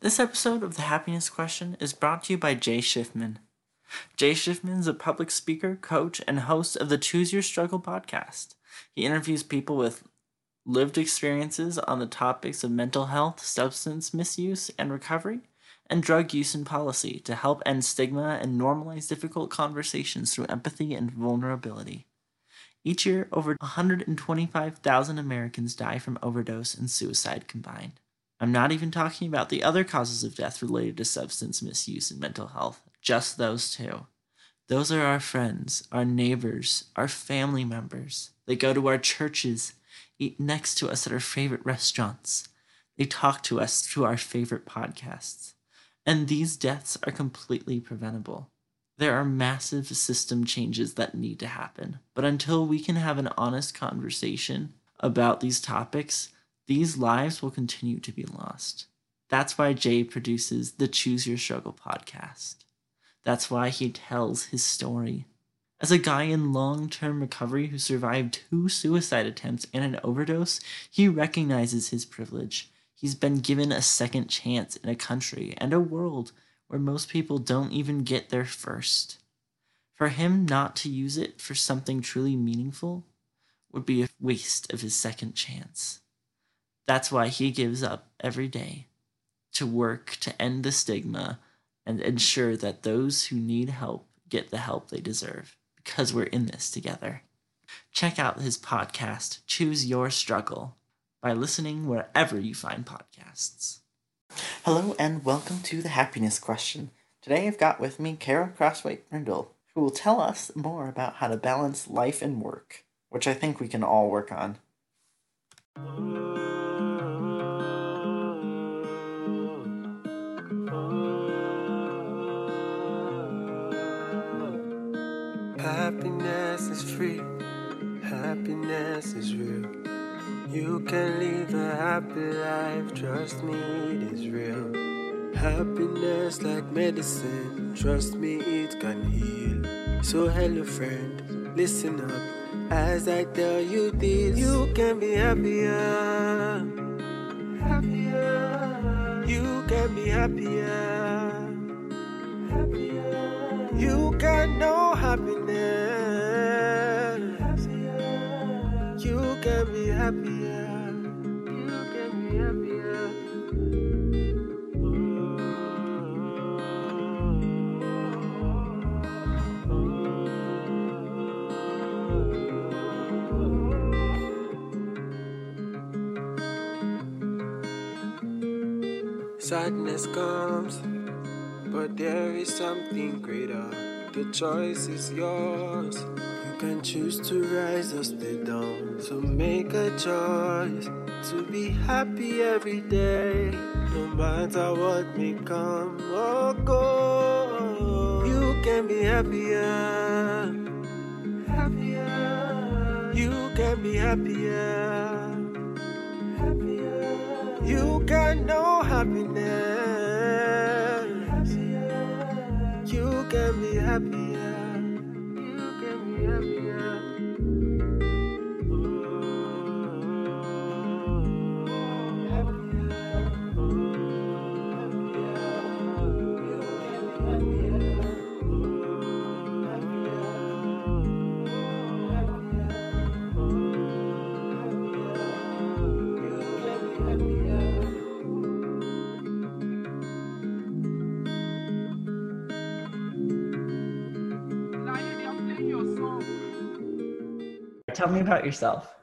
This episode of The Happiness Question is brought to you by Jay Schiffman. Jay Schiffman is a public speaker, coach, and host of the Choose Your Struggle podcast. He interviews people with lived experiences on the topics of mental health, substance misuse and recovery, and drug use and policy to help end stigma and normalize difficult conversations through empathy and vulnerability. Each year, over 125,000 Americans die from overdose and suicide combined. I'm not even talking about the other causes of death related to substance misuse and mental health, just those two. Those are our friends, our neighbors, our family members. They go to our churches, eat next to us at our favorite restaurants. They talk to us through our favorite podcasts. And these deaths are completely preventable. There are massive system changes that need to happen. But until we can have an honest conversation about these topics, these lives will continue to be lost. That's why Jay produces the Choose Your Struggle podcast. That's why he tells his story. As a guy in long term recovery who survived two suicide attempts and an overdose, he recognizes his privilege. He's been given a second chance in a country and a world where most people don't even get their first. For him not to use it for something truly meaningful would be a waste of his second chance. That's why he gives up every day to work to end the stigma and ensure that those who need help get the help they deserve because we're in this together. Check out his podcast, Choose Your Struggle, by listening wherever you find podcasts. Hello, and welcome to the Happiness Question. Today I've got with me Kara Crosswhite Brindle, who will tell us more about how to balance life and work, which I think we can all work on. Happiness is free, happiness is real. You can live a happy life, trust me, it is real. Happiness like medicine, trust me, it can heal. So, hello, friend, listen up as I tell you this. You can be happier, happier. You can be happier, happier. You can know happiness. Happier. You can be happier. Sadness comes, but there is something greater. The choice is yours. Can choose to rise or stay down. So make a choice to be happy every day, no matter what may come or go. You can be happier, happier. You can be happier, happier. You can know happiness. Happier. You can be happier. Tell me about yourself.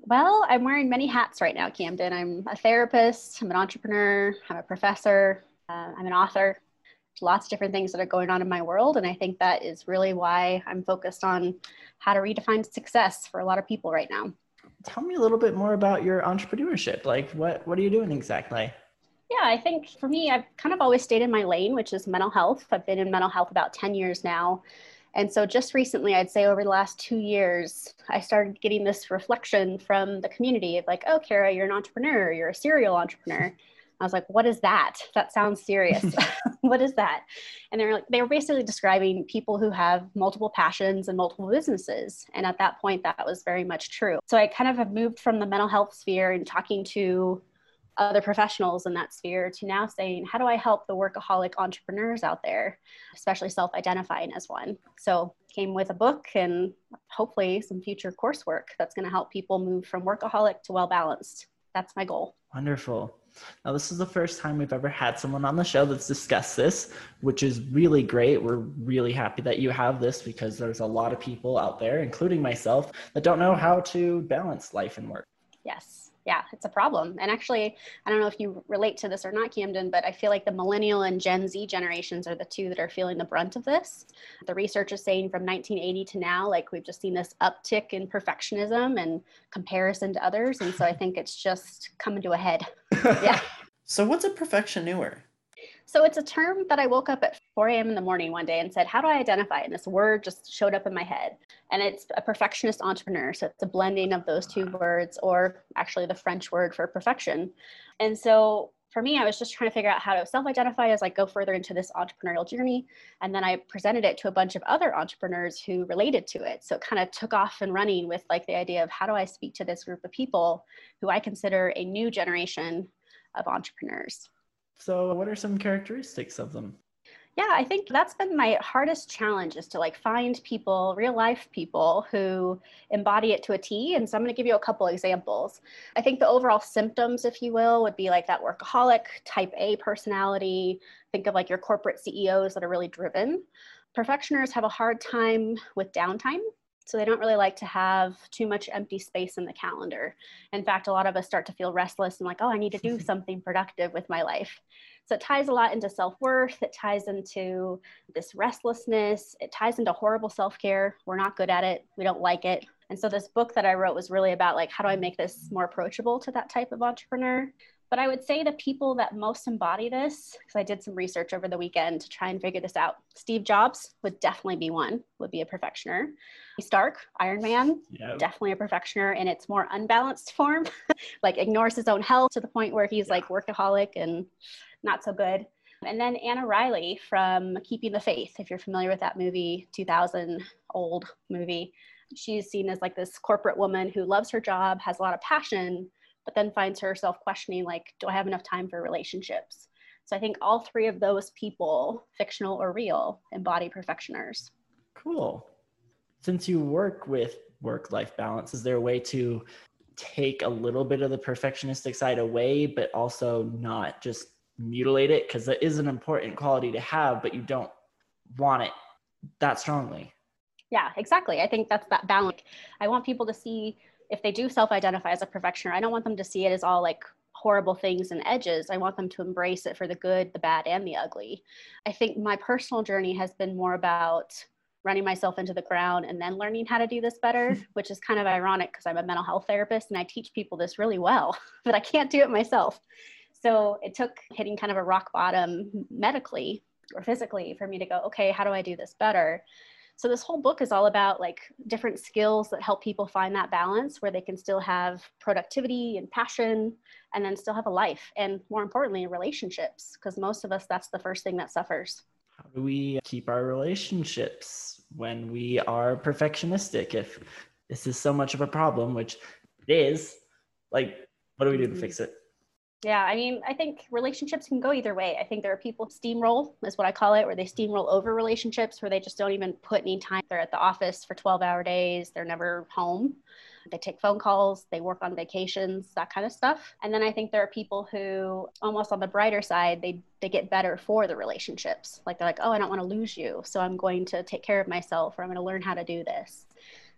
Well, I'm wearing many hats right now, Camden. I'm a therapist, I'm an entrepreneur, I'm a professor, uh, I'm an author. There's lots of different things that are going on in my world. And I think that is really why I'm focused on how to redefine success for a lot of people right now. Tell me a little bit more about your entrepreneurship. Like, what, what are you doing exactly? Yeah, I think for me, I've kind of always stayed in my lane, which is mental health. I've been in mental health about 10 years now. And so just recently, I'd say over the last two years, I started getting this reflection from the community of like, oh, Kara, you're an entrepreneur, you're a serial entrepreneur. I was like, what is that? That sounds serious. what is that? And they're like, they were basically describing people who have multiple passions and multiple businesses. And at that point, that was very much true. So I kind of have moved from the mental health sphere and talking to other professionals in that sphere to now saying, how do I help the workaholic entrepreneurs out there, especially self identifying as one? So, came with a book and hopefully some future coursework that's going to help people move from workaholic to well balanced. That's my goal. Wonderful. Now, this is the first time we've ever had someone on the show that's discussed this, which is really great. We're really happy that you have this because there's a lot of people out there, including myself, that don't know how to balance life and work. Yes yeah, it's a problem. And actually, I don't know if you relate to this or not, Camden, but I feel like the millennial and Gen Z generations are the two that are feeling the brunt of this. The research is saying from 1980 to now, like we've just seen this uptick in perfectionism and comparison to others. And so I think it's just coming to a head. Yeah. so, what's a perfectioneur? So it's a term that I woke up at 4 a.m. in the morning one day and said, How do I identify? And this word just showed up in my head. And it's a perfectionist entrepreneur. So it's a blending of those two words, or actually the French word for perfection. And so for me, I was just trying to figure out how to self identify as I go further into this entrepreneurial journey. And then I presented it to a bunch of other entrepreneurs who related to it. So it kind of took off and running with like the idea of how do I speak to this group of people who I consider a new generation of entrepreneurs. So, what are some characteristics of them? Yeah, I think that's been my hardest challenge is to like find people, real life people who embody it to a T. And so I'm going to give you a couple examples. I think the overall symptoms, if you will, would be like that workaholic, type A personality. Think of like your corporate CEOs that are really driven. Perfectioners have a hard time with downtime. So they don't really like to have too much empty space in the calendar. In fact, a lot of us start to feel restless and like, oh, I need to do something productive with my life. So it ties a lot into self worth. It ties into this restlessness. It ties into horrible self care. We're not good at it. We don't like it. And so this book that I wrote was really about like, how do I make this more approachable to that type of entrepreneur? But I would say the people that most embody this, because I did some research over the weekend to try and figure this out. Steve Jobs would definitely be one, would be a perfectioner. Stark, Iron Man, yep. definitely a perfectioner in its more unbalanced form, like ignores his own health to the point where he's yeah. like workaholic and not so good. And then Anna Reilly from Keeping the Faith, if you're familiar with that movie, 2000 old movie. She's seen as like this corporate woman who loves her job, has a lot of passion, but then finds herself questioning like do i have enough time for relationships? So i think all three of those people fictional or real embody perfectioners. Cool. Since you work with work life balance is there a way to take a little bit of the perfectionistic side away but also not just mutilate it? Because that is an important quality to have but you don't want it that strongly. Yeah exactly. I think that's that balance. I want people to see if they do self-identify as a perfectioner, I don't want them to see it as all like horrible things and edges. I want them to embrace it for the good, the bad, and the ugly. I think my personal journey has been more about running myself into the ground and then learning how to do this better, which is kind of ironic because I'm a mental health therapist and I teach people this really well, but I can't do it myself. So it took hitting kind of a rock bottom medically or physically for me to go, okay, how do I do this better? So this whole book is all about like different skills that help people find that balance where they can still have productivity and passion and then still have a life and more importantly relationships because most of us that's the first thing that suffers. How do we keep our relationships when we are perfectionistic if this is so much of a problem which it is like what do we do to mm-hmm. fix it? Yeah, I mean, I think relationships can go either way. I think there are people steamroll, is what I call it, where they steamroll over relationships, where they just don't even put any time. They're at the office for 12 hour days, they're never home. They take phone calls, they work on vacations, that kind of stuff. And then I think there are people who, almost on the brighter side, they, they get better for the relationships. Like they're like, oh, I don't want to lose you. So I'm going to take care of myself or I'm going to learn how to do this.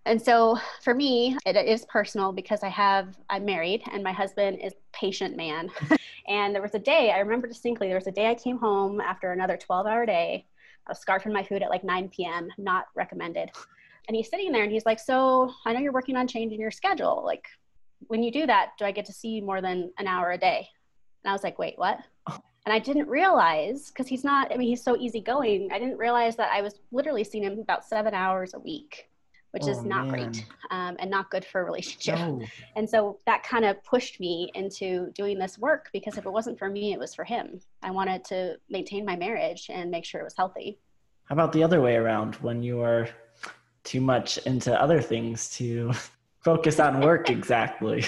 And so for me, it is personal because I have, I'm married and my husband is patient man. and there was a day, I remember distinctly, there was a day I came home after another 12 hour day. I was scarfing my food at like 9 p.m., not recommended. And he's sitting there and he's like, So I know you're working on changing your schedule. Like, when you do that, do I get to see you more than an hour a day? And I was like, Wait, what? And I didn't realize, because he's not, I mean, he's so easygoing, I didn't realize that I was literally seeing him about seven hours a week which oh, is not man. great um, and not good for a relationship. No. And so that kind of pushed me into doing this work because if it wasn't for me, it was for him. I wanted to maintain my marriage and make sure it was healthy. How about the other way around when you are too much into other things to focus on work exactly?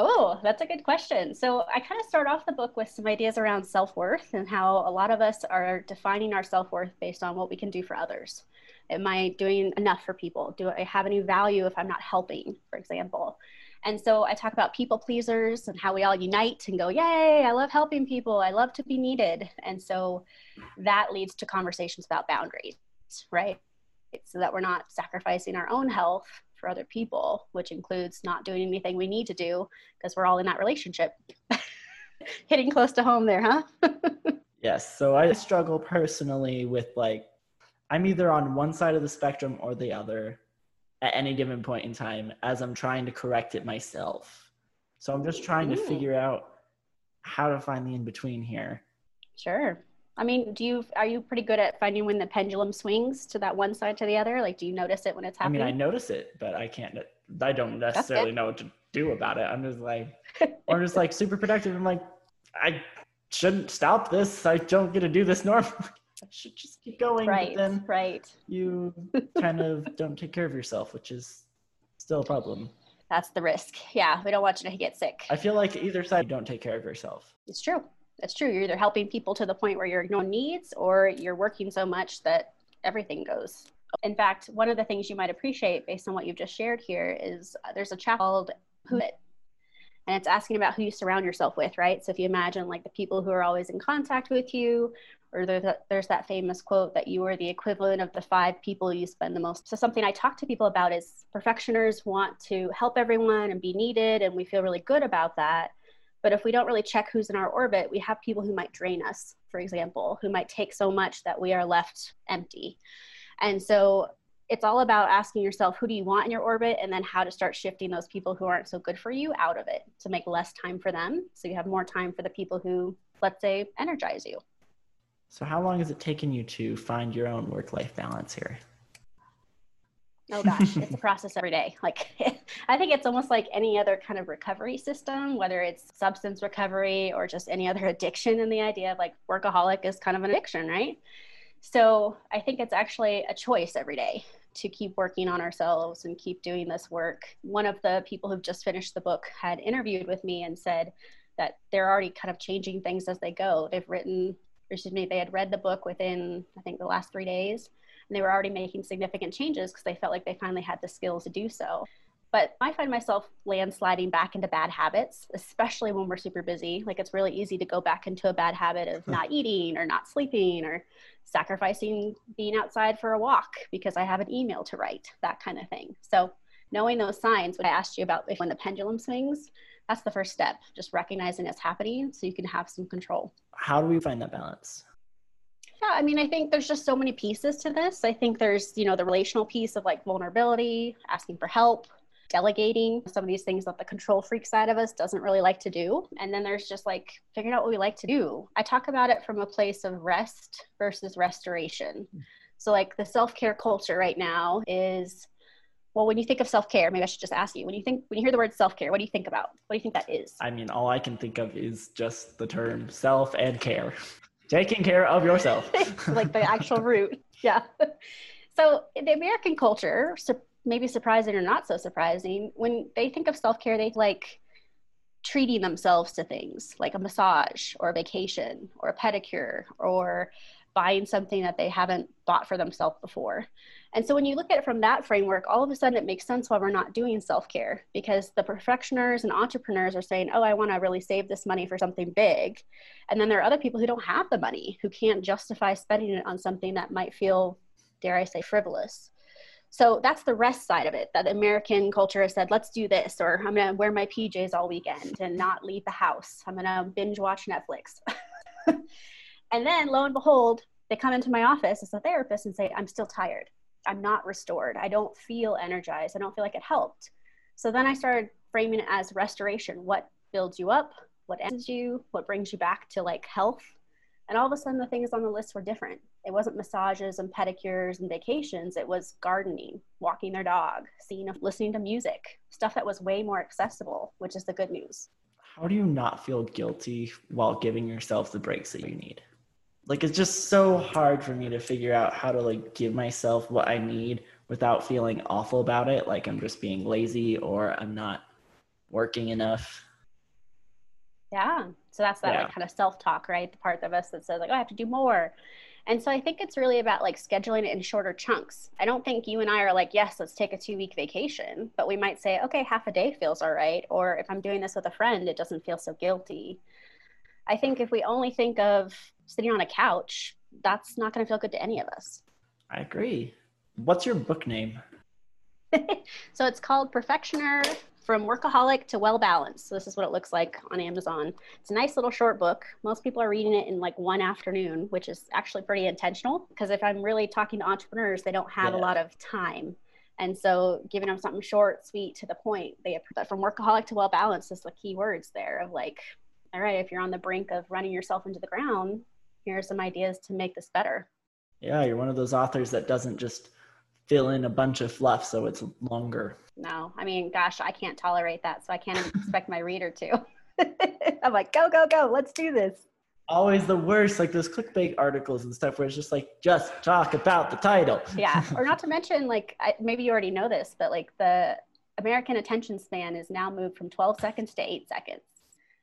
Oh, that's a good question. So I kind of start off the book with some ideas around self worth and how a lot of us are defining our self worth based on what we can do for others. Am I doing enough for people? Do I have any value if I'm not helping, for example? And so I talk about people pleasers and how we all unite and go, Yay, I love helping people. I love to be needed. And so that leads to conversations about boundaries, right? So that we're not sacrificing our own health for other people, which includes not doing anything we need to do because we're all in that relationship. Hitting close to home there, huh? yes. So I struggle personally with like, I'm either on one side of the spectrum or the other at any given point in time as I'm trying to correct it myself. So I'm just trying to figure out how to find the in between here. Sure. I mean, do you are you pretty good at finding when the pendulum swings to that one side to the other? Like, do you notice it when it's happening? I mean, I notice it, but I can't. I don't necessarily know what to do about it. I'm just like, or I'm just like super productive. I'm like, I shouldn't stop this. I don't get to do this normally. I should just keep going. Right. But then right. You kind of don't take care of yourself, which is still a problem. That's the risk. Yeah, we don't want you to get sick. I feel like either side you don't take care of yourself. It's true that's true. You're either helping people to the point where you're ignoring needs or you're working so much that everything goes. In fact, one of the things you might appreciate based on what you've just shared here is uh, there's a chapter called Who It? And it's asking about who you surround yourself with, right? So if you imagine like the people who are always in contact with you, or there's that, famous quote that you are the equivalent of the five people you spend the most. So something I talk to people about is perfectioners want to help everyone and be needed, and we feel really good about that. But if we don't really check who's in our orbit, we have people who might drain us, for example, who might take so much that we are left empty. And so it's all about asking yourself who do you want in your orbit and then how to start shifting those people who aren't so good for you out of it to make less time for them so you have more time for the people who let's say energize you so how long has it taken you to find your own work life balance here? Oh gosh. It's a process every day. Like i think it's almost like any other kind of recovery system whether it's substance recovery or just any other addiction and the idea of like workaholic is kind of an addiction right? So i think it's actually a choice every day to keep working on ourselves and keep doing this work. One of the people who've just finished the book had interviewed with me and said that they're already kind of changing things as they go. They've written excuse me they had read the book within i think the last three days and they were already making significant changes because they felt like they finally had the skills to do so. But I find myself landsliding back into bad habits, especially when we're super busy. Like it's really easy to go back into a bad habit of hmm. not eating or not sleeping or sacrificing being outside for a walk because I have an email to write, that kind of thing. So knowing those signs, what I asked you about if when the pendulum swings, that's the first step, just recognizing it's happening so you can have some control. How do we find that balance? Yeah, I mean, I think there's just so many pieces to this. I think there's, you know, the relational piece of like vulnerability, asking for help, delegating, some of these things that the control freak side of us doesn't really like to do. And then there's just like figuring out what we like to do. I talk about it from a place of rest versus restoration. Hmm. So, like the self care culture right now is well, when you think of self care, maybe I should just ask you when you think, when you hear the word self care, what do you think about? What do you think that is? I mean, all I can think of is just the term self and care taking care of yourself like the actual root yeah so the american culture maybe surprising or not so surprising when they think of self-care they like treating themselves to things like a massage or a vacation or a pedicure or buying something that they haven't bought for themselves before and so when you look at it from that framework, all of a sudden it makes sense why we're not doing self care because the perfectioners and entrepreneurs are saying, oh, I want to really save this money for something big. And then there are other people who don't have the money, who can't justify spending it on something that might feel, dare I say, frivolous. So that's the rest side of it that American culture has said, let's do this, or I'm going to wear my PJs all weekend and not leave the house. I'm going to binge watch Netflix. and then lo and behold, they come into my office as a therapist and say, I'm still tired. I'm not restored. I don't feel energized. I don't feel like it helped. So then I started framing it as restoration. What builds you up? What ends you? What brings you back to like health? And all of a sudden, the things on the list were different. It wasn't massages and pedicures and vacations. It was gardening, walking their dog, seeing, listening to music, stuff that was way more accessible, which is the good news. How do you not feel guilty while giving yourself the breaks that you need? Like it's just so hard for me to figure out how to like give myself what I need without feeling awful about it like I'm just being lazy or I'm not working enough. Yeah. So that's that Yeah. like kind of self talk, right? The part of us that says like, oh, I have to do more. And so I think it's really about like scheduling it in shorter chunks. I don't think you and I are like, yes, let's take a two week vacation, but we might say, okay, half a day feels all right. Or if I'm doing this with a friend, it doesn't feel so guilty. I think if we only think of sitting on a couch, that's not going to feel good to any of us. I agree. What's your book name? So it's called Perfectioner From Workaholic to Well Balanced. So this is what it looks like on Amazon. It's a nice little short book. Most people are reading it in like one afternoon, which is actually pretty intentional because if I'm really talking to entrepreneurs, they don't have a lot of time. And so giving them something short, sweet, to the point, they but from workaholic to well balanced is the key words there of like, all right, if you're on the brink of running yourself into the ground, here are some ideas to make this better. Yeah, you're one of those authors that doesn't just fill in a bunch of fluff so it's longer. No, I mean, gosh, I can't tolerate that. So I can't expect my reader to. I'm like, go, go, go. Let's do this. Always the worst, like those clickbait articles and stuff where it's just like, just talk about the title. Yeah. or not to mention, like, I, maybe you already know this, but like the American attention span is now moved from 12 seconds to eight seconds.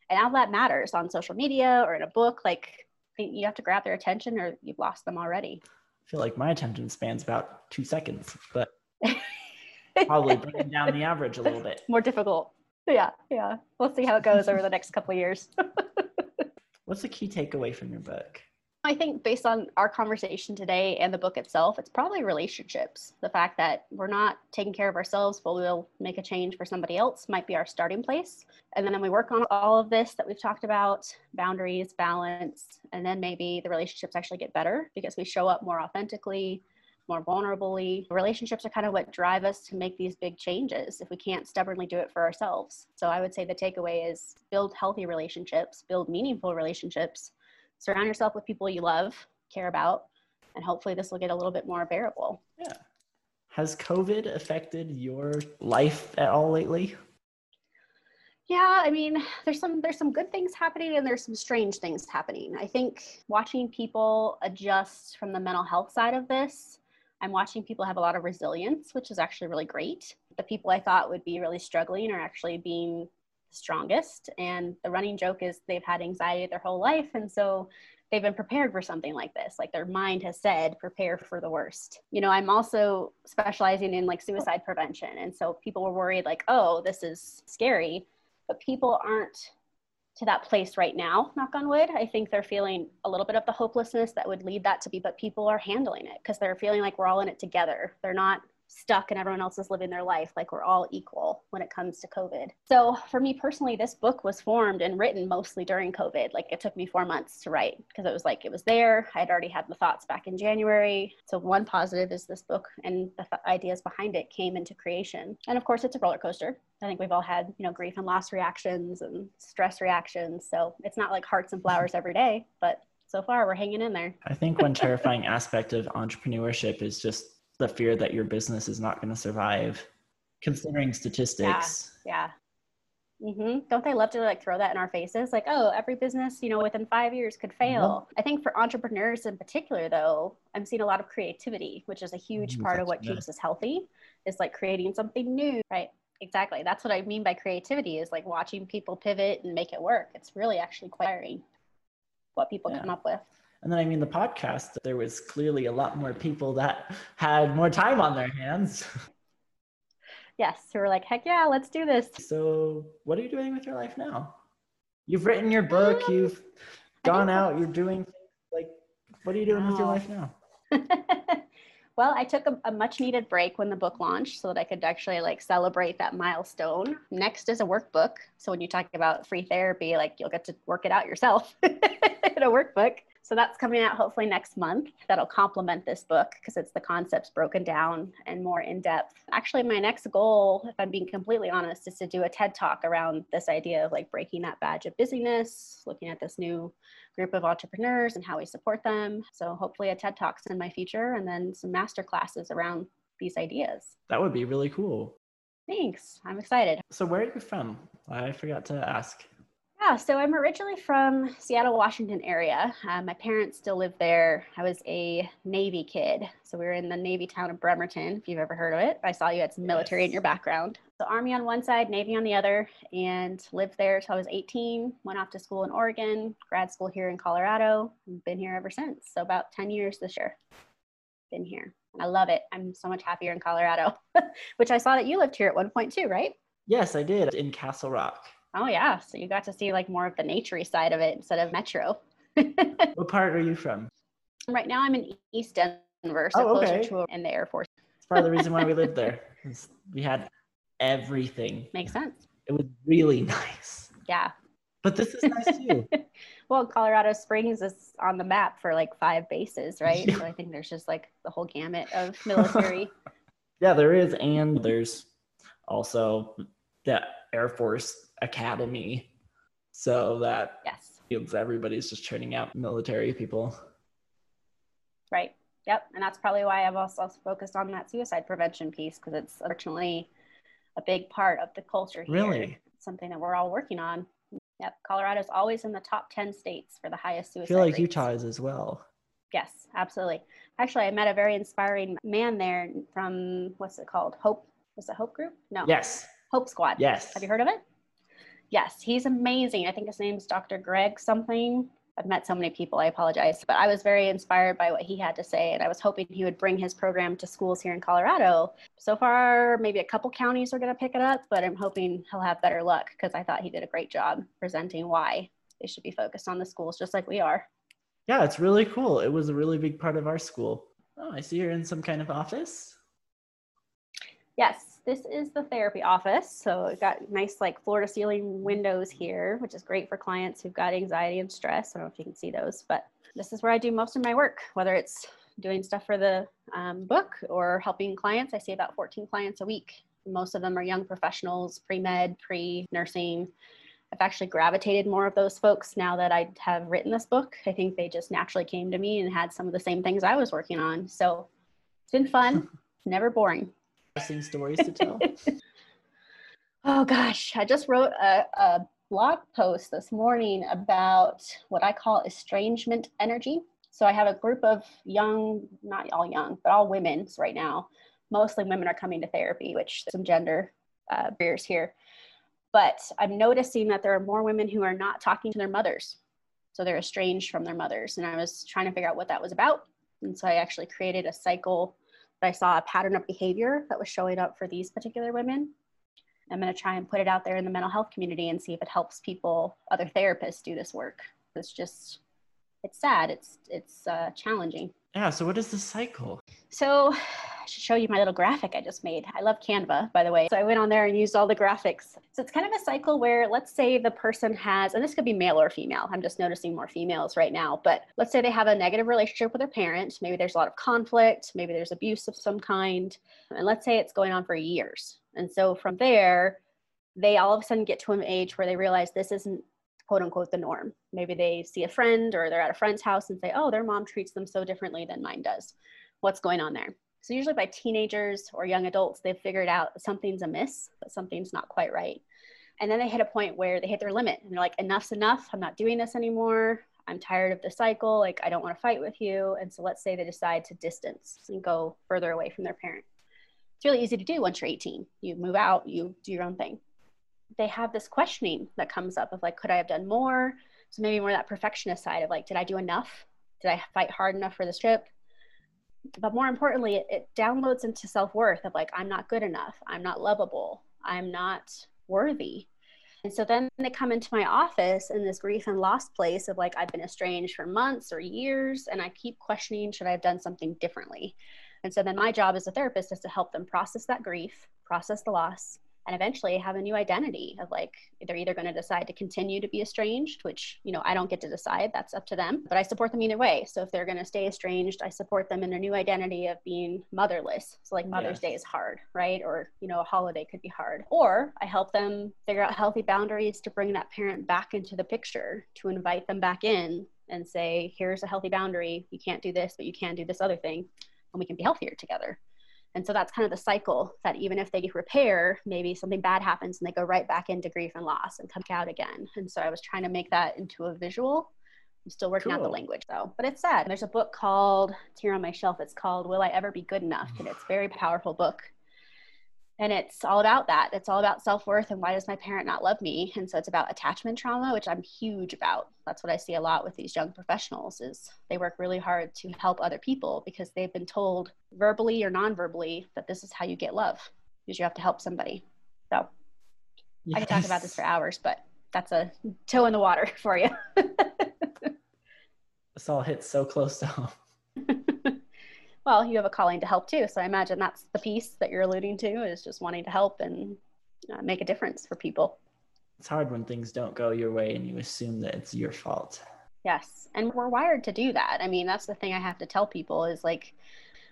And all that matters on social media or in a book. Like, you have to grab their attention or you've lost them already. I feel like my attention span's about two seconds, but probably bringing down the average a little bit. More difficult. Yeah. Yeah. We'll see how it goes over the next couple of years. What's the key takeaway from your book? I think based on our conversation today and the book itself, it's probably relationships. The fact that we're not taking care of ourselves, but we'll make a change for somebody else might be our starting place. And then we work on all of this that we've talked about boundaries, balance, and then maybe the relationships actually get better because we show up more authentically, more vulnerably. Relationships are kind of what drive us to make these big changes if we can't stubbornly do it for ourselves. So I would say the takeaway is build healthy relationships, build meaningful relationships surround yourself with people you love, care about, and hopefully this will get a little bit more bearable. Yeah. Has COVID affected your life at all lately? Yeah, I mean, there's some there's some good things happening and there's some strange things happening. I think watching people adjust from the mental health side of this, I'm watching people have a lot of resilience, which is actually really great. The people I thought would be really struggling are actually being strongest. And the running joke is they've had anxiety their whole life. And so they've been prepared for something like this. Like their mind has said, prepare for the worst. You know, I'm also specializing in like suicide prevention. And so people were worried, like, oh, this is scary. But people aren't to that place right now, knock on wood. I think they're feeling a little bit of the hopelessness that would lead that to be, but people are handling it because they're feeling like we're all in it together. They're not stuck and everyone else is living their life like we're all equal when it comes to COVID. So for me personally, this book was formed and written mostly during COVID. Like it took me four months to write because it was like it was there. I had already had the thoughts back in January. So one positive is this book and the th- ideas behind it came into creation. And of course, it's a roller coaster. I think we've all had you know grief and loss reactions and stress reactions. So it's not like hearts and flowers every day, but so far we're hanging in there. I think one terrifying aspect of entrepreneurship is just the fear that your business is not going to survive, considering statistics. Yeah. yeah. Mm-hmm. Don't they love to like throw that in our faces? Like, oh, every business, you know, within five years could fail. I think for entrepreneurs in particular, though, I'm seeing a lot of creativity, which is a huge Mm, part of what keeps us healthy. Is like creating something new, right? Exactly. That's what I mean by creativity is like watching people pivot and make it work. It's really actually quite what people Yeah. come up with. And then, I mean, the podcast, there was clearly a lot more people that had more time on their hands. Yes, who are like, heck yeah, let's do this. So, what are you doing with your life now? You've written your book, Um, you've gone out, you're doing like, what are you doing with your life now? well, I took a, a much needed break when the book launched so that I could actually like celebrate that milestone. Next is a workbook. So when you talk about free therapy, like you'll get to work it out yourself in a workbook. So that's coming out hopefully next month. That'll complement this book because it's the concepts broken down and more in depth. Actually, my next goal, if I'm being completely honest, is to do a TED talk around this idea of like breaking that badge of busyness, looking at this new group of entrepreneurs and how we support them. So hopefully a TED Talks in my future and then some master classes around these ideas. That would be really cool. Thanks. I'm excited. So, where are you from? I forgot to ask. Yeah, so I'm originally from Seattle, Washington area. Uh, my parents still live there. I was a Navy kid. So we were in the Navy town of Bremerton, if you've ever heard of it. I saw you had some military in your background. So Army on one side, Navy on the other, and lived there till I was 18. Went off to school in Oregon, grad school here in Colorado, and been here ever since. So about 10 years this year. Been here. I love it. I'm so much happier in Colorado, which I saw that you lived here at one point too, right? Yes, I did in Castle Rock. Oh yeah, so you got to see like more of the naturey side of it instead of metro. what part are you from? Right now I'm in East Denver, so oh, okay. closer to in the Air Force. It's part of the reason why we lived there. We had everything. Makes sense. It was really nice. Yeah. But this is nice too. well, Colorado Springs is on the map for like five bases, right? Yeah. So I think there's just like the whole gamut of military. yeah, there is. And there's also the Air Force Academy. So that yes. everybody's just churning out military people. Right. Yep. And that's probably why I've also focused on that suicide prevention piece because it's unfortunately a big part of the culture here. Really? something that we're all working on. Yep. Colorado's always in the top 10 states for the highest suicide I feel like rates. Utah is as well. Yes, absolutely. Actually, I met a very inspiring man there from what's it called? Hope. Was it Hope Group? No. Yes. Hope Squad. Yes. Have you heard of it? Yes, he's amazing. I think his name's Dr. Greg something. I've met so many people, I apologize. But I was very inspired by what he had to say, and I was hoping he would bring his program to schools here in Colorado. So far, maybe a couple counties are going to pick it up, but I'm hoping he'll have better luck because I thought he did a great job presenting why they should be focused on the schools just like we are. Yeah, it's really cool. It was a really big part of our school. Oh, I see you're in some kind of office. Yes, this is the therapy office. So it got nice like floor to ceiling windows here, which is great for clients who've got anxiety and stress. I don't know if you can see those, but this is where I do most of my work, whether it's doing stuff for the um, book or helping clients. I see about 14 clients a week. Most of them are young professionals, pre-med, pre-nursing. I've actually gravitated more of those folks now that I have written this book. I think they just naturally came to me and had some of the same things I was working on. So it's been fun, never boring interesting stories to tell? oh gosh, I just wrote a, a blog post this morning about what I call estrangement energy. So I have a group of young, not all young, but all women right now. Mostly women are coming to therapy, which some gender uh, barriers here. But I'm noticing that there are more women who are not talking to their mothers. So they're estranged from their mothers. And I was trying to figure out what that was about. And so I actually created a cycle I saw a pattern of behavior that was showing up for these particular women. I'm going to try and put it out there in the mental health community and see if it helps people, other therapists, do this work. It's just, it's sad. It's it's uh, challenging. Yeah. So what is the cycle? So I should show you my little graphic I just made. I love Canva, by the way. So I went on there and used all the graphics. So it's kind of a cycle where let's say the person has, and this could be male or female. I'm just noticing more females right now, but let's say they have a negative relationship with their parent. Maybe there's a lot of conflict. Maybe there's abuse of some kind. And let's say it's going on for years. And so from there, they all of a sudden get to an age where they realize this isn't quote unquote the norm. Maybe they see a friend or they're at a friend's house and say, oh, their mom treats them so differently than mine does. What's going on there? So usually by teenagers or young adults, they've figured out something's amiss, that something's not quite right. And then they hit a point where they hit their limit and they're like, enough's enough. I'm not doing this anymore. I'm tired of the cycle. Like, I don't want to fight with you. And so let's say they decide to distance and go further away from their parent. It's really easy to do once you're 18. You move out, you do your own thing. They have this questioning that comes up of like, could I have done more? So maybe more that perfectionist side of like, did I do enough? Did I fight hard enough for this trip? But more importantly it, it downloads into self-worth of like i'm not good enough. I'm not lovable. I'm not worthy. And so then they come into my office in this grief and loss place of like i've been estranged for months or years and i keep questioning should i have done something differently? And so then my job as a therapist is to help them process that grief process the loss and eventually have a new identity of like they're either going to decide to continue to be estranged which you know i don't get to decide that's up to them but i support them either way. So if they're going to stay estranged i support them in their new identity of being motherless. So like mother's yes. day is hard right? Or you know a holiday could be hard. Or i help them figure out healthy boundaries to bring that parent back into the picture to invite them back in and say here's a healthy boundary. You can't do this but you can do this other thing and we can be healthier together and so that's kind of the cycle that even if they repair, maybe something bad happens and they go right back into grief and loss and come out again. And so I was trying to make that into a visual. I'm still working cool. out the language though, but it's sad. There's a book called, it's here on my shelf. It's called Will I Ever Be Good Enough? And it's a very powerful book. And it's all about that. It's all about self-worth and why does my parent not love me? And so it's about attachment trauma which i'm huge about. That's what i see a lot with these young professionals is they work really hard to help other people because they've been told verbally or non-verbally that this is how you get love because you have to help somebody. So yes. i could talk about this for hours but that's a toe in the water for you. This all hits so close to home well, you have a calling to help too. So I imagine that's the piece that you're alluding to is just wanting to help and uh, make a difference for people. It's hard when things don't go your way and you assume that it's your fault. Yes. And we're wired to do that. I mean, that's the thing I have to tell people is like,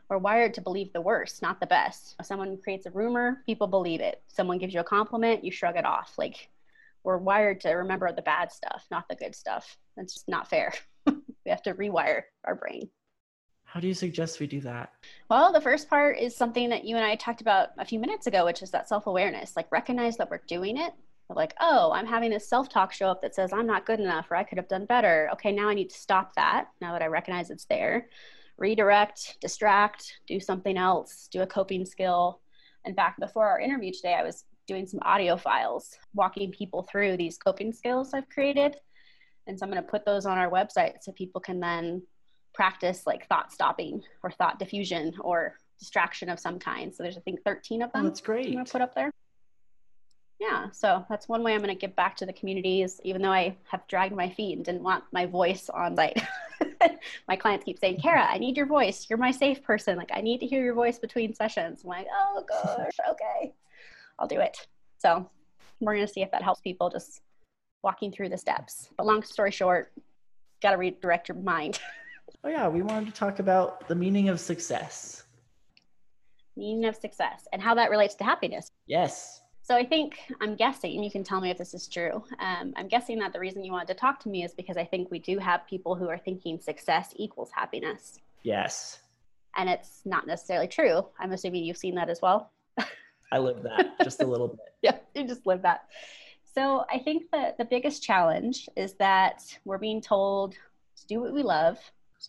we're wired to believe the worst, not the best. If someone creates a rumor, people believe it. Someone gives you a compliment, you shrug it off. Like, we're wired to remember the bad stuff, not the good stuff. That's just not fair. we have to rewire our brain. How do you suggest we do that? Well, the first part is something that you and I talked about a few minutes ago, which is that self awareness. Like, recognize that we're doing it. Like, oh, I'm having this self talk show up that says I'm not good enough or I could have done better. Okay, now I need to stop that now that I recognize it's there. Redirect, distract, do something else, do a coping skill. In fact, before our interview today, I was doing some audio files, walking people through these coping skills I've created. And so I'm going to put those on our website so people can then practice like thought stopping or thought diffusion or distraction of some kind. So there's I think 13 of oh, them. Oh, that's great. I'm gonna put up there. Yeah, so that's one way I'm going to give back to the communities, even though I have dragged my feet and didn't want my voice on site. my clients keep saying, Kara, I need your voice. You're my safe person. Like, I need to hear your voice between sessions. I'm like, oh gosh, okay, I'll do it. So we're going to see if that helps people just walking through the steps. But long story short, got to redirect your mind. Oh yeah, we wanted to talk about the meaning of success. Meaning of success and how that relates to happiness. Yes. So I think I'm guessing and you can tell me if this is true. Um, I'm guessing that the reason you wanted to talk to me is because I think we do have people who are thinking success equals happiness. Yes. And it's not necessarily true. I'm assuming you've seen that as well. I live that just a little bit. yeah, you just live that. So I think that the biggest challenge is that we're being told to do what we love,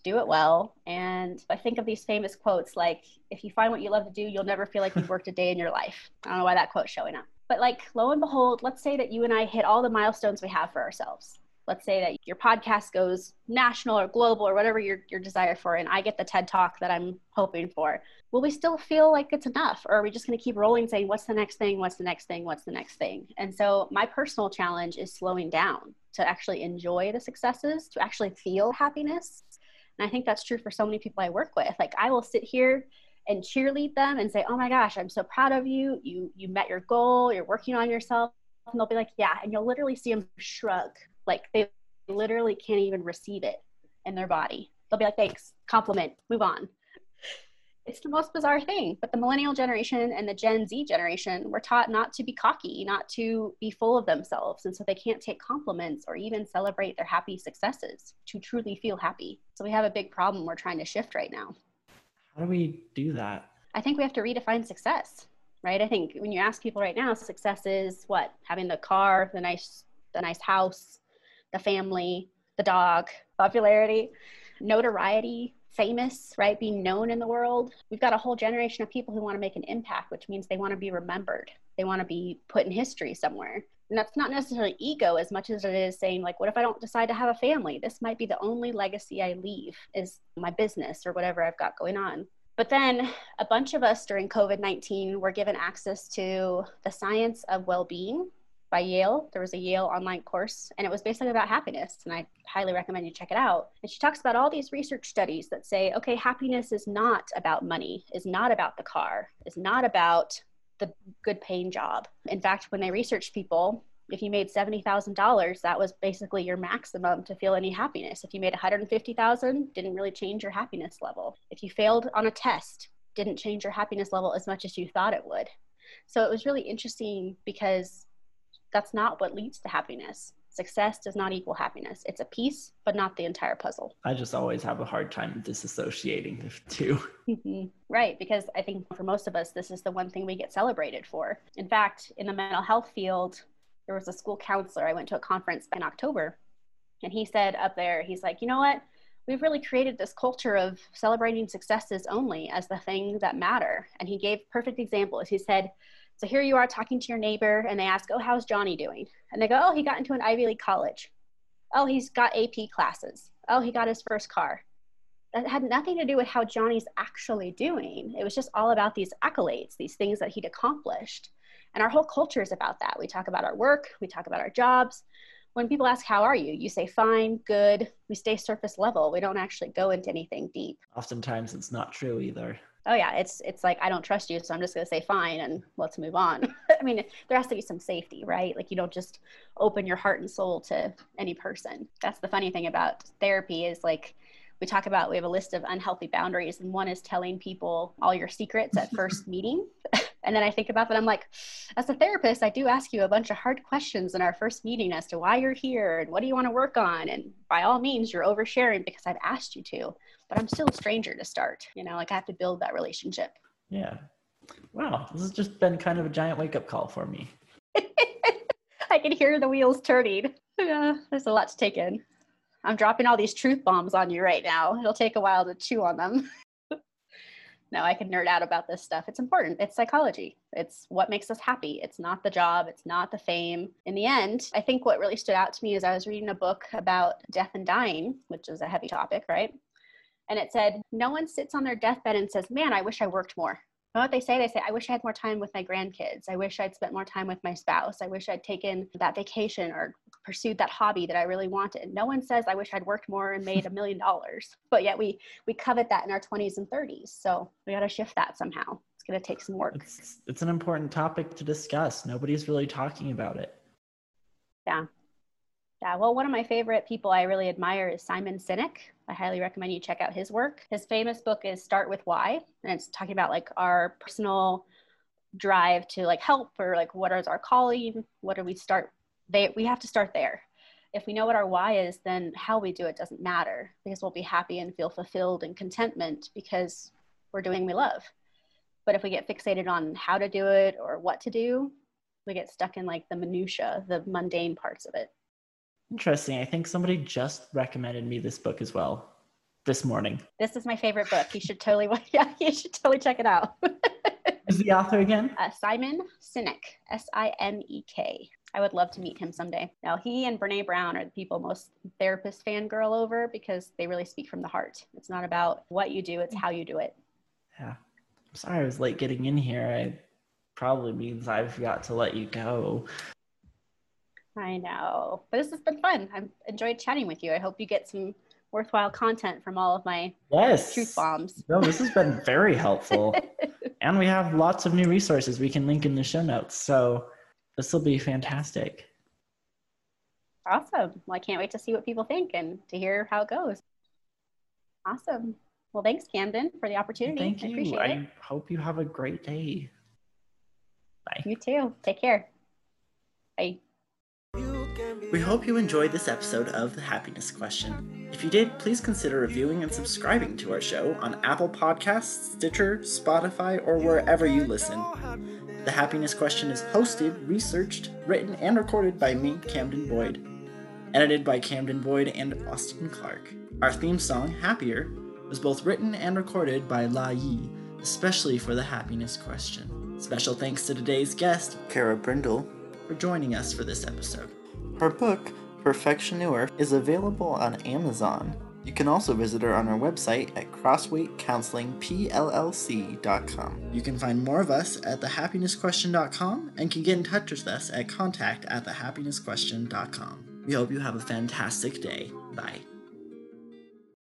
do it well. And I think of these famous quotes like, if you find what you love to do, you'll never feel like you've worked a day in your life. I don't know why that quote's showing up. But like, lo and behold, let's say that you and I hit all the milestones we have for ourselves. Let's say that your podcast goes national or global or whatever your, your desire for, and I get the TED talk that I'm hoping for. Will we still feel like it's enough? Or are we just going to keep rolling saying, what's the next thing? What's the next thing? What's the next thing? And so my personal challenge is slowing down to actually enjoy the successes, to actually feel happiness and I think that's true for so many people I work with. Like I will sit here and cheerlead them and say, "Oh my gosh, I'm so proud of you. You you met your goal. You're working on yourself." And they'll be like, "Yeah," and you'll literally see them shrug, like they literally can't even receive it in their body. They'll be like, "Thanks, compliment, move on." It's the most bizarre thing. But the millennial generation and the Gen Z generation were taught not to be cocky, not to be full of themselves. And so they can't take compliments or even celebrate their happy successes to truly feel happy. So we have a big problem we're trying to shift right now. How do we do that? I think we have to redefine success, right? I think when you ask people right now, success is what? Having the car, the nice, the nice house, the family, the dog, popularity, notoriety, famous, right? Being known in the world. We've got a whole generation of people who want to make an impact, which means they want to be remembered. They want to be put in history somewhere. And that's not necessarily ego as much as it is saying, like, what if I don't decide to have a family? This might be the only legacy I leave is my business or whatever I've got going on. But then a bunch of us during COVID 19 were given access to the science of well being by Yale. There was a Yale online course, and it was basically about happiness. And I highly recommend you check it out. And she talks about all these research studies that say, okay, happiness is not about money, is not about the car, is not about the good paying job. In fact, when they researched people, if you made $70,000, that was basically your maximum to feel any happiness. If you made 150,000, didn't really change your happiness level. If you failed on a test, didn't change your happiness level as much as you thought it would. So it was really interesting because that's not what leads to happiness. Success does not equal happiness. It's a piece, but not the entire puzzle. I just always have a hard time disassociating the two. Mm-hmm. Right, because I think for most of us, this is the one thing we get celebrated for. In fact, in the mental health field, there was a school counselor. I went to a conference in October, and he said up there, he's like, you know what? We've really created this culture of celebrating successes only as the thing that matter. And he gave perfect examples. He said, So here you are talking to your neighbor, and they ask, Oh, how's Johnny doing? And they go, Oh, he got into an Ivy League college. Oh, he's got AP classes. Oh, he got his first car. That had nothing to do with how Johnny's actually doing. It was just all about these accolades, these things that he'd accomplished. And our whole culture is about that. We talk about our work, we talk about our jobs. When people ask, How are you? you say, Fine, good. We stay surface level. We don't actually go into anything deep. Oftentimes it's not true either oh yeah it's it's like i don't trust you so i'm just going to say fine and let's move on. I mean there has to be some safety right? Like you don't just open your heart and soul to any person. That's the funny thing about therapy is like we talk about we have a list of unhealthy boundaries and one is telling people all your secrets at first meeting. And then i think about that i'm like as a therapist i do ask you a bunch of hard questions in our first meeting as to why you're here and what do you want to work on? And by all means you're oversharing because i've asked you to but I'm still a stranger to start. You know, like I have to build that relationship. Yeah. Wow. This has just been kind of a giant wake up call for me. I can hear the wheels turning. Yeah, uh, there's a lot to take in. I'm dropping all these truth bombs on you right now. It'll take a while to chew on them. no, I can nerd out about this stuff. It's important. It's psychology. It's what makes us happy. It's not the job. It's not the fame. In the end, I think what really stood out to me is I was reading a book about death and dying, which is a heavy topic, right? And it said, No one sits on their deathbed and says, Man, I wish I worked more. You know what they say? They say, I wish I had more time with my grandkids. I wish I'd spent more time with my spouse. I wish I'd taken that vacation or pursued that hobby that I really wanted. No one says, I wish I'd worked more and made a million dollars. But yet we we covet that in our 20s and 30s. So we got to shift that somehow. It's going to take some work. It's, it's an important topic to discuss. Nobody's really talking about it. Yeah. Yeah, well, one of my favorite people I really admire is Simon Sinek. I highly recommend you check out his work. His famous book is Start with Why, and it's talking about like our personal drive to like help or like what is our calling? What do we start? They we have to start there. If we know what our why is, then how we do it doesn't matter because we'll be happy and feel fulfilled and contentment because we're doing we love. But if we get fixated on how to do it or what to do, we get stuck in like the minutia, the mundane parts of it. Interesting. I think somebody just recommended me this book as well this morning. This is my favorite book. You should totally, yeah, you should totally check it out. Is the author again? Uh, Simon Sinek, S I N E K. I would love to meet him someday. Now, he and Brene Brown are the people most therapists fangirl over because they really speak from the heart. It's not about what you do, it's how you do it. Yeah. I'm sorry I was late getting in here. I probably means I've got to let you go. I know, but this has been fun. I've enjoyed chatting with you. I hope you get some worthwhile content from all of my yes truth bombs. No, this has been very helpful, and we have lots of new resources we can link in the show notes. So this will be fantastic. Awesome. Well, I can't wait to see what people think and to hear how it goes. Awesome. Well, thanks, Camden, for the opportunity. Thank you. I appreciate I it. hope you have a great day. Bye. You too. Take care. Bye. We hope you enjoyed this episode of The Happiness Question. If you did, please consider reviewing and subscribing to our show on Apple Podcasts, Stitcher, Spotify, or wherever you listen. The Happiness Question is hosted, researched, written, and recorded by me, Camden Boyd. Edited by Camden Boyd and Austin Clark. Our theme song, Happier, was both written and recorded by La Yi, especially for The Happiness Question. Special thanks to today's guest, Kara Brindle, for joining us for this episode. Her book, Perfectioneur, is available on Amazon. You can also visit her on our website at crossweightcounselingpllc.com. You can find more of us at thehappinessquestion.com and can get in touch with us at contact at thehappinessquestion.com. We hope you have a fantastic day. Bye.